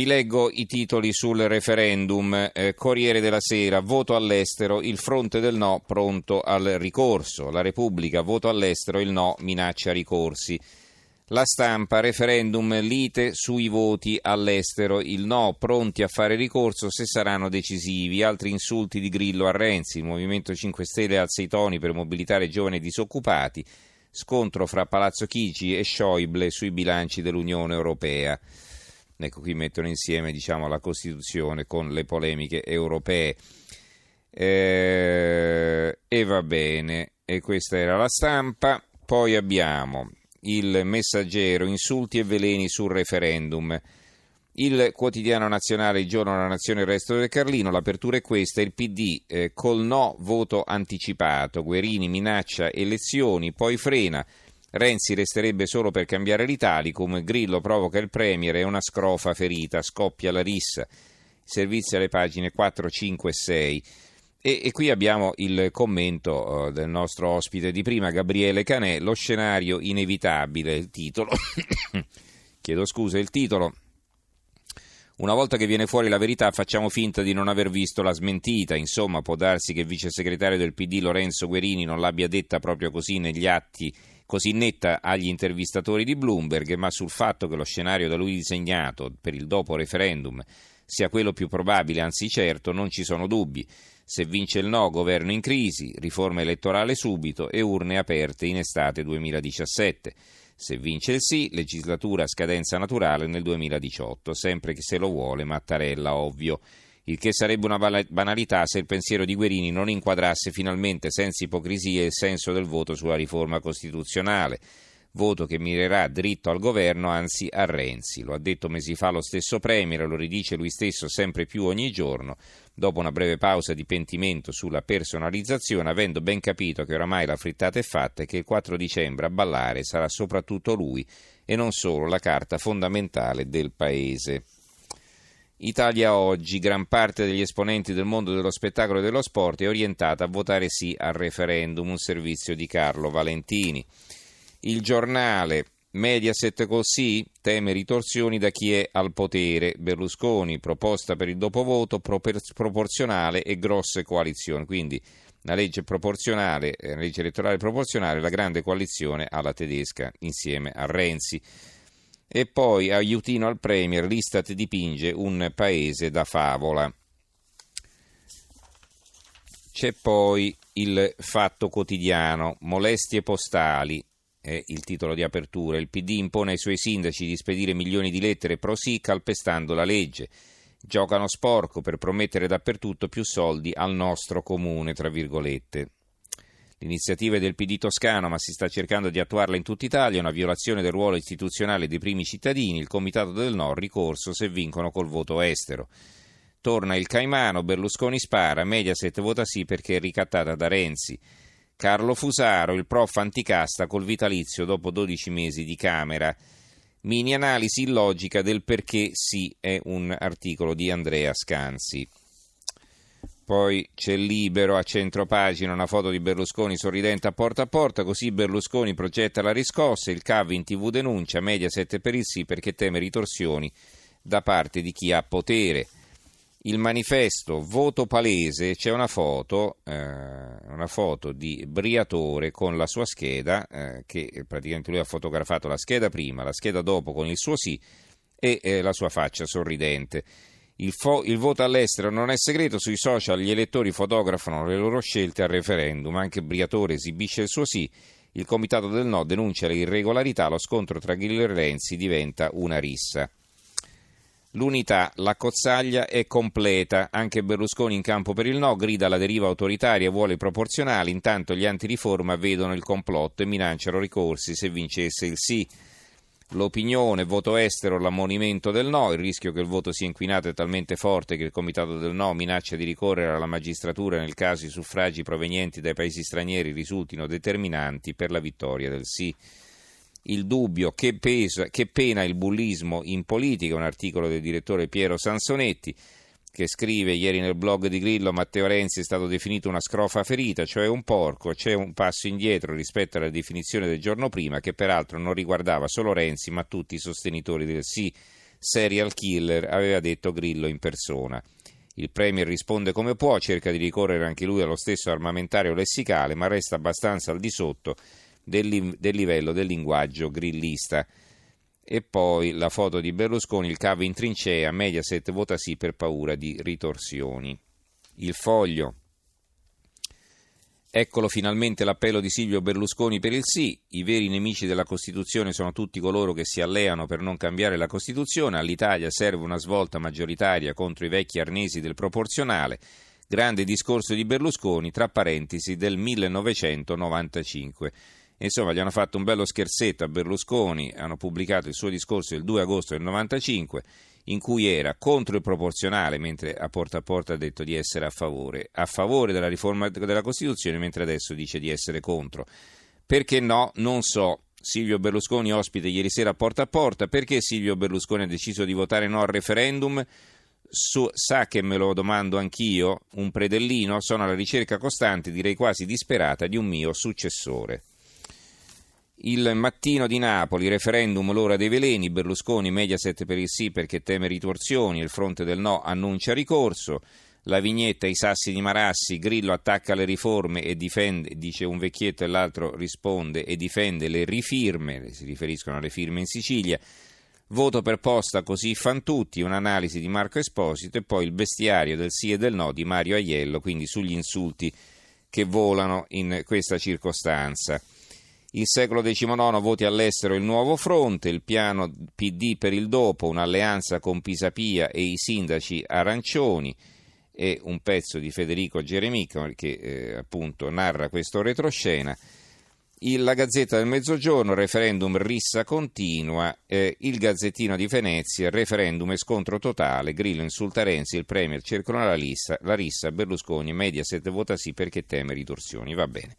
Vi leggo i titoli sul referendum. Eh, Corriere della Sera, voto all'estero, il fronte del no pronto al ricorso. La Repubblica, voto all'estero, il no minaccia ricorsi. La stampa, referendum, lite sui voti all'estero, il no pronti a fare ricorso se saranno decisivi. Altri insulti di Grillo a Renzi, il Movimento 5 Stelle alza i toni per mobilitare giovani disoccupati. Scontro fra Palazzo Chigi e Schäuble sui bilanci dell'Unione Europea. Ecco, qui mettono insieme diciamo, la Costituzione con le polemiche europee. Eh, e va bene, e questa era la stampa. Poi abbiamo il messaggero, insulti e veleni sul referendum. Il quotidiano nazionale, il giorno della nazione, il resto del Carlino, l'apertura è questa, il PD eh, col no voto anticipato, Guerini minaccia elezioni, poi frena, Renzi resterebbe solo per cambiare l'Italicum, Grillo provoca il Premier e una scrofa ferita, scoppia la rissa. Servizi alle pagine 4, 5 e 6. E, e qui abbiamo il commento uh, del nostro ospite di prima, Gabriele Canè, lo scenario inevitabile, il titolo. Chiedo scusa, il titolo. Una volta che viene fuori la verità facciamo finta di non aver visto la smentita, insomma può darsi che il vice segretario del PD Lorenzo Guerini non l'abbia detta proprio così negli atti così netta agli intervistatori di Bloomberg, ma sul fatto che lo scenario da lui disegnato per il dopo referendum sia quello più probabile, anzi certo, non ci sono dubbi. Se vince il no, governo in crisi, riforma elettorale subito e urne aperte in estate 2017. Se vince il sì, legislatura a scadenza naturale nel 2018, sempre che se lo vuole Mattarella, ovvio. Il che sarebbe una banalità se il pensiero di Guerini non inquadrasse finalmente senza ipocrisie il senso del voto sulla riforma costituzionale, voto che mirerà dritto al governo, anzi a Renzi. Lo ha detto mesi fa lo stesso Premier, lo ridice lui stesso sempre più ogni giorno, dopo una breve pausa di pentimento sulla personalizzazione, avendo ben capito che oramai la frittata è fatta e che il 4 dicembre a ballare sarà soprattutto lui e non solo la carta fondamentale del Paese. Italia Oggi, gran parte degli esponenti del mondo dello spettacolo e dello sport è orientata a votare sì al referendum, un servizio di Carlo Valentini. Il giornale Mediaset così teme ritorsioni da chi è al potere. Berlusconi, proposta per il dopovoto proporzionale e grosse coalizioni. Quindi la legge proporzionale, la legge elettorale proporzionale, la grande coalizione alla tedesca insieme a Renzi. E poi aiutino al Premier, l'Istat dipinge un paese da favola. C'è poi il fatto quotidiano, molestie postali, è il titolo di apertura. Il PD impone ai suoi sindaci di spedire milioni di lettere pro sì calpestando la legge. Giocano sporco per promettere dappertutto più soldi al nostro comune, tra virgolette. L'iniziativa è del PD toscano, ma si sta cercando di attuarla in tutta Italia, una violazione del ruolo istituzionale dei primi cittadini, il Comitato del No, ricorso se vincono col voto estero. Torna il Caimano, Berlusconi spara, Mediaset vota sì perché è ricattata da Renzi. Carlo Fusaro, il prof anticasta col vitalizio dopo 12 mesi di Camera. Mini analisi illogica del perché sì è un articolo di Andrea Scanzi. Poi c'è libero a centro pagina una foto di Berlusconi sorridente a porta a porta, così Berlusconi progetta la riscossa, il CAV in tv denuncia, Mediaset per il sì perché teme ritorsioni da parte di chi ha potere. Il manifesto voto palese, c'è una foto, eh, una foto di Briatore con la sua scheda, eh, che praticamente lui ha fotografato la scheda prima, la scheda dopo con il suo sì e eh, la sua faccia sorridente. Il, fo- il, voto all'estero non è segreto, sui social gli elettori fotografano le loro scelte al referendum, anche Briatore esibisce il suo sì, il comitato del no denuncia le irregolarità, lo scontro tra Grillo e Renzi diventa una rissa. L'unità, la cozzaglia è completa, anche Berlusconi in campo per il no, grida la deriva autoritaria e vuole proporzionali, intanto gli antiriforma vedono il complotto e minacciano ricorsi se vincesse il sì. L'opinione, voto estero, l'ammonimento del no, il rischio che il voto sia inquinato è talmente forte che il comitato del no minaccia di ricorrere alla magistratura nel caso i suffragi provenienti dai paesi stranieri risultino determinanti per la vittoria del sì. Il dubbio che, pesa, che pena il bullismo in politica, un articolo del direttore Piero Sansonetti, che scrive ieri nel blog di Grillo Matteo Renzi è stato definito una scrofa ferita, cioè un porco, c'è un passo indietro rispetto alla definizione del giorno prima che peraltro non riguardava solo Renzi ma tutti i sostenitori del sì. serial killer, aveva detto Grillo in persona. Il Premier risponde come può, cerca di ricorrere anche lui allo stesso armamentario lessicale, ma resta abbastanza al di sotto del, del livello del linguaggio grillista. E poi la foto di Berlusconi, il cavo in trincea, Mediaset vota sì per paura di ritorsioni. Il foglio. Eccolo finalmente l'appello di Silvio Berlusconi per il sì. I veri nemici della Costituzione sono tutti coloro che si alleano per non cambiare la Costituzione. All'Italia serve una svolta maggioritaria contro i vecchi arnesi del proporzionale. Grande discorso di Berlusconi, tra parentesi, del 1995. Insomma, gli hanno fatto un bello scherzetto a Berlusconi, hanno pubblicato il suo discorso il 2 agosto del 95 in cui era contro il proporzionale, mentre a porta a porta ha detto di essere a favore, a favore della riforma della Costituzione, mentre adesso dice di essere contro. Perché no? Non so. Silvio Berlusconi ospite ieri sera a porta a porta, perché Silvio Berlusconi ha deciso di votare no al referendum? Su, sa che me lo domando anch'io, un predellino, sono alla ricerca costante, direi quasi disperata, di un mio successore. Il mattino di Napoli, referendum l'ora dei veleni, Berlusconi, Mediaset per il sì perché teme ritorsioni, il fronte del no annuncia ricorso, la vignetta I sassi di Marassi, Grillo attacca le riforme e difende, dice un vecchietto e l'altro risponde e difende le rifirme, si riferiscono alle firme in Sicilia, voto per posta così fan tutti, un'analisi di Marco Esposito e poi il bestiario del sì e del no di Mario Aiello, quindi sugli insulti che volano in questa circostanza. Il secolo XIX voti all'estero il nuovo fronte, il piano PD per il dopo, un'alleanza con Pisapia e i sindaci arancioni e un pezzo di Federico Geremica che eh, appunto narra questo retroscena. Il, la Gazzetta del Mezzogiorno, referendum rissa continua, eh, il Gazzettino di Venezia, referendum e scontro totale, Grillo insulta Renzi, il Premier cercano la, la rissa, Berlusconi, Mediaset vota sì perché teme ritorsioni, va bene.